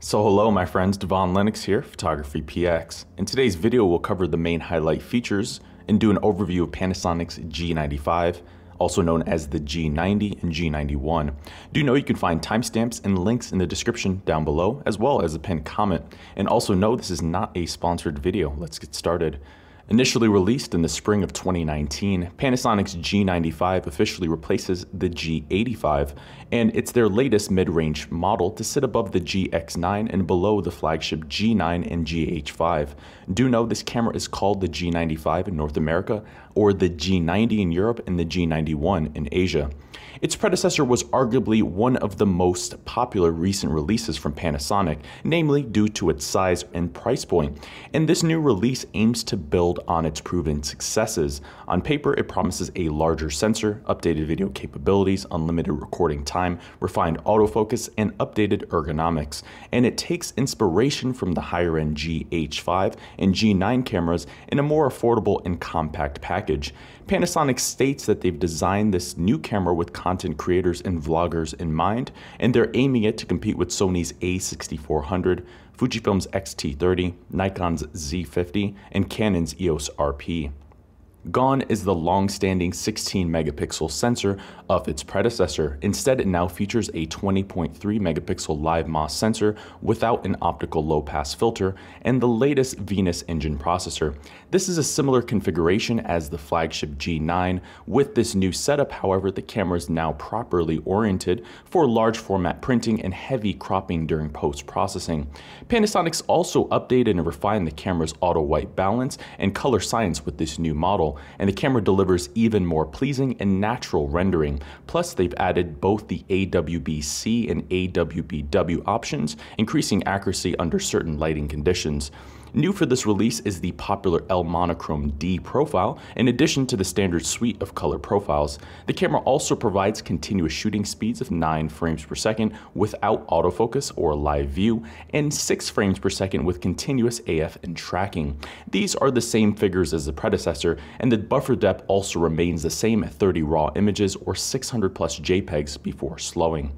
So hello my friends, Devon Lennox here, Photography PX. In today's video we'll cover the main highlight features and do an overview of Panasonic's G95, also known as the G90 and G91. Do know you can find timestamps and links in the description down below, as well as a pinned comment. And also know this is not a sponsored video. Let's get started. Initially released in the spring of 2019, Panasonic's G95 officially replaces the G85, and it's their latest mid-range model to sit above the GX9 and below the flagship G9 and GH5. Do know this camera is called the G95 in North America, or the G90 in Europe and the G91 in Asia. Its predecessor was arguably one of the most popular recent releases from Panasonic, namely due to its size and price point. And this new release aims to build on its proven successes. On paper, it promises a larger sensor, updated video capabilities, unlimited recording time, refined autofocus, and updated ergonomics. And it takes inspiration from the higher end GH5 and G9 cameras in a more affordable and compact package. Panasonic states that they've designed this new camera with content creators and vloggers in mind, and they're aiming it to compete with Sony's A6400, Fujifilm's X-T30, Nikon's Z50, and Canon's EOS RP. Gone is the long-standing 16 megapixel sensor of its predecessor. Instead, it now features a 20.3 megapixel live MOS sensor without an optical low-pass filter and the latest Venus engine processor. This is a similar configuration as the flagship G9. With this new setup, however, the camera is now properly oriented for large format printing and heavy cropping during post-processing. Panasonic's also updated and refined the camera's auto white balance and color science with this new model and the camera delivers even more pleasing and natural rendering. Plus, they've added both the AWB-C and AWB-W options, increasing accuracy under certain lighting conditions. New for this release is the popular L monochrome D profile, in addition to the standard suite of color profiles. The camera also provides continuous shooting speeds of 9 frames per second without autofocus or live view, and 6 frames per second with continuous AF and tracking. These are the same figures as the predecessor, and the buffer depth also remains the same at 30 raw images or 600 plus JPEGs before slowing.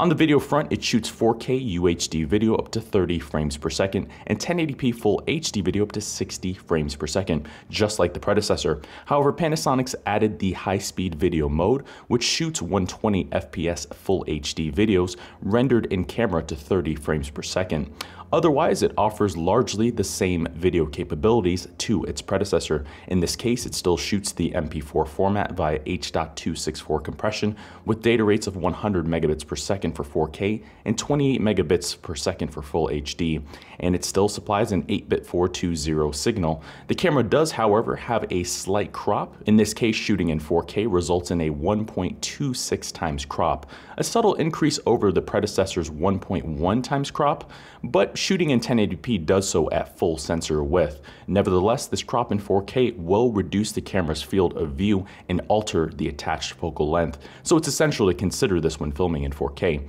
On the video front, it shoots 4K UHD video up to 30 frames per second and 1080p full HD video up to 60 frames per second, just like the predecessor. However, Panasonic's added the high-speed video mode, which shoots 120 FPS full HD videos rendered in camera to 30 frames per second. Otherwise, it offers largely the same video capabilities to its predecessor. In this case, it still shoots the MP4 format via H.264 compression with data rates of 100 megabits per second for 4K and 28 megabits per second for full HD, and it still supplies an 8-bit 420 signal. The camera does, however, have a slight crop. In this case, shooting in 4K results in a 1.26 times crop, a subtle increase over the predecessor's 1.1 times crop, but shooting in 1080p does so at full sensor width. Nevertheless, this crop in 4K will reduce the camera's field of view and alter the attached focal length, so it's essential to consider this when filming in 4K.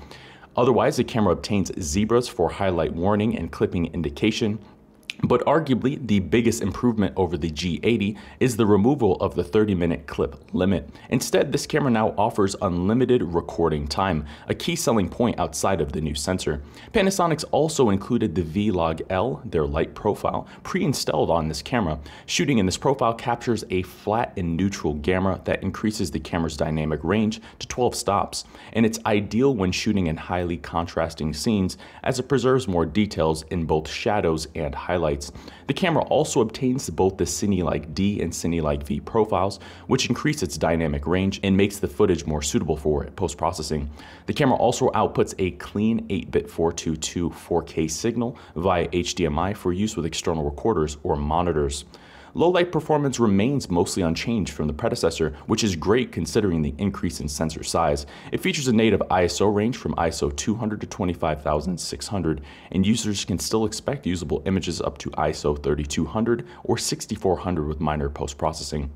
Otherwise, the camera obtains zebras for highlight warning and clipping indication, but arguably, the biggest improvement over the G80 is the removal of the 30 minute clip limit. Instead, this camera now offers unlimited recording time, a key selling point outside of the new sensor. Panasonic's also included the V-Log L, their light profile, pre-installed on this camera. Shooting in this profile captures a flat and neutral gamma that increases the camera's dynamic range to 12 stops, and it's ideal when shooting in highly contrasting scenes as it preserves more details in both shadows and highlights The camera also obtains both the Cine-like D and Cine-like V profiles, which increase its dynamic range and makes the footage more suitable for post-processing. The camera also outputs a clean 8-bit 422 4K signal via HDMI for use with external recorders or monitors. Low light performance remains mostly unchanged from the predecessor, which is great considering the increase in sensor size. It features a native ISO range from ISO 200 to 25600, and users can still expect usable images up to ISO 3200 or 6400 with minor post-processing.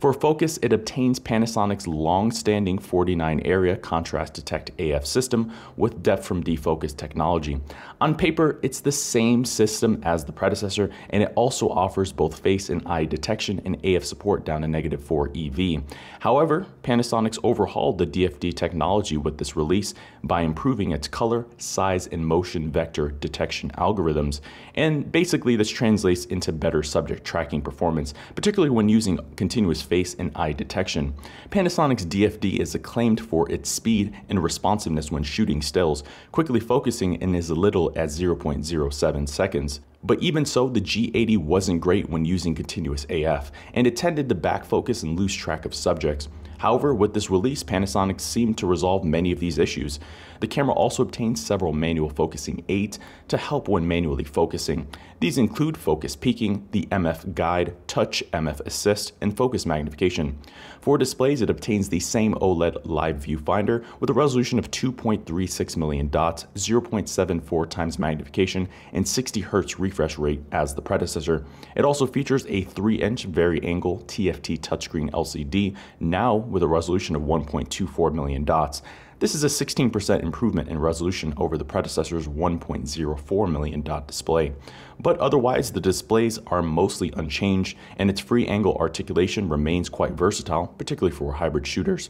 For focus, it obtains Panasonic's long-standing 49 area contrast detect AF system with depth from defocus technology. On paper, it's the same system as the predecessor, and it also offers both face and eye detection and AF support down to negative 4 EV. However, Panasonic's overhauled the DFD technology with this release by improving its color, size, and motion vector detection algorithms. And basically, this translates into better subject tracking performance, particularly when using continuous face and eye detection. Panasonic's DFD is acclaimed for its speed and responsiveness when shooting stills, quickly focusing in as little as 0.07 seconds. But even so, the G80 wasn't great when using continuous AF, and it tended to back focus and lose track of subjects. However, with this release, Panasonic seemed to resolve many of these issues. The camera also obtains several manual focusing aids to help when manually focusing. These include focus peaking, the MF guide, touch MF assist, and focus magnification. For displays, it obtains the same OLED live viewfinder with a resolution of 2.36 million dots, 0.74 times magnification, and 60 Hz refresh rate as the predecessor. It also features a 3-inch vari-angle TFT touchscreen LCD, now with a resolution of 1.24 million dots. This is a 16% improvement in resolution over the predecessor's 1.04 million dot display. But otherwise, the displays are mostly unchanged, and its free angle articulation remains quite versatile, particularly for hybrid shooters.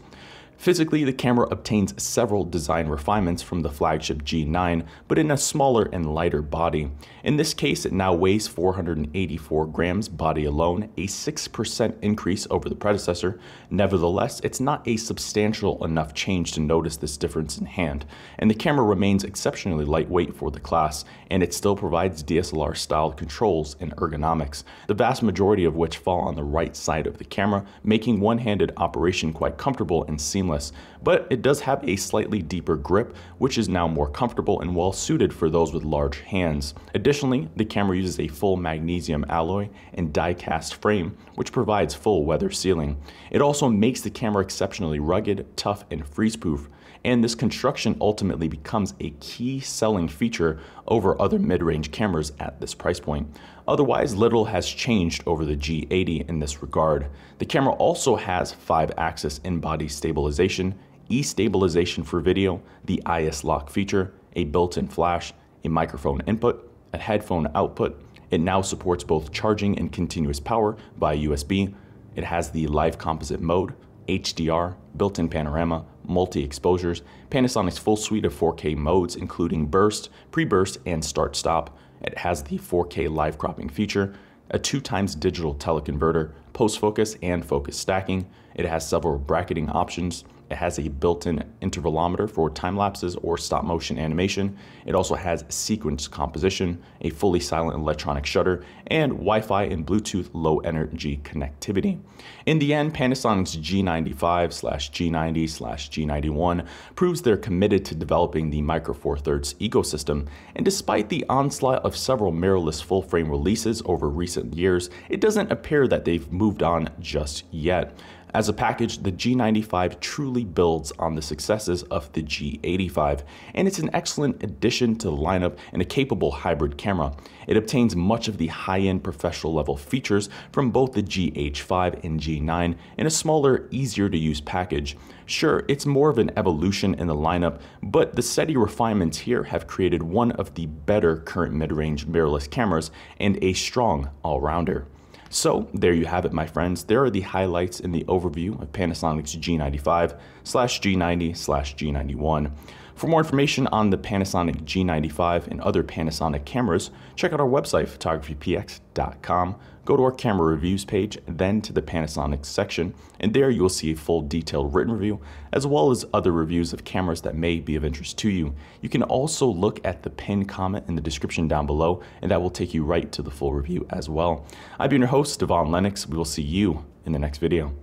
Physically, the camera obtains several design refinements from the flagship G9, but in a smaller and lighter body. In this case, it now weighs 484 grams body alone, a 6% increase over the predecessor. Nevertheless, it's not a substantial enough change to notice this difference in hand, and the camera remains exceptionally lightweight for the class, and it still provides DSLR-style controls and ergonomics, the vast majority of which fall on the right side of the camera, making one-handed operation quite comfortable and seamless seamless, but it does have a slightly deeper grip, which is now more comfortable and well suited for those with large hands. Additionally, the camera uses a full magnesium alloy and die-cast frame, which provides full weather sealing. It also makes the camera exceptionally rugged, tough, and freeze-proof, and this construction ultimately becomes a key selling feature over other mid-range cameras at this price point. Otherwise, little has changed over the G80 in this regard. The camera also has 5-axis in-body stabilization, E-stabilization for video, the IS lock feature, a built-in flash, a microphone input, a headphone output. It now supports both charging and continuous power by USB. It has the live composite mode, HDR, built-in panorama, multi-exposures, Panasonic's full suite of 4K modes including burst, pre-burst, and start-stop. It has the 4K live cropping feature, a 2 times digital teleconverter, post-focus and focus stacking. It has several bracketing options, it has a built-in intervalometer for time lapses or stop motion animation. It also has sequence composition, a fully silent electronic shutter, and Wi-Fi and Bluetooth low energy connectivity. In the end, Panasonic's G95 slash G90 slash G91 proves they're committed to developing the Micro Four Thirds ecosystem, and despite the onslaught of several mirrorless full-frame releases over recent years, it doesn't appear that they've moved on just yet. As a package, the G95 truly builds on the successes of the G85, and it's an excellent addition to the lineup and a capable hybrid camera. It obtains much of the high-end professional level features from both the GH5 and G9 in a smaller, easier to use package. Sure, it's more of an evolution in the lineup, but the steady refinements here have created one of the better current mid-range mirrorless cameras and a strong all-rounder. So there you have it, my friends. There are the highlights in the overview of Panasonic's G95 slash G90 slash G91. For more information on the Panasonic G95 and other Panasonic cameras, check out our website, photographypx.com. Go to our camera reviews page, then to the Panasonic section, and there you will see a full detailed written review, as well as other reviews of cameras that may be of interest to you. You can also look at the pinned comment in the description down below, and that will take you right to the full review as well. I've been your host, Devon Lennox. We will see you in the next video.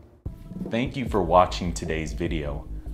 Thank you for watching today's video.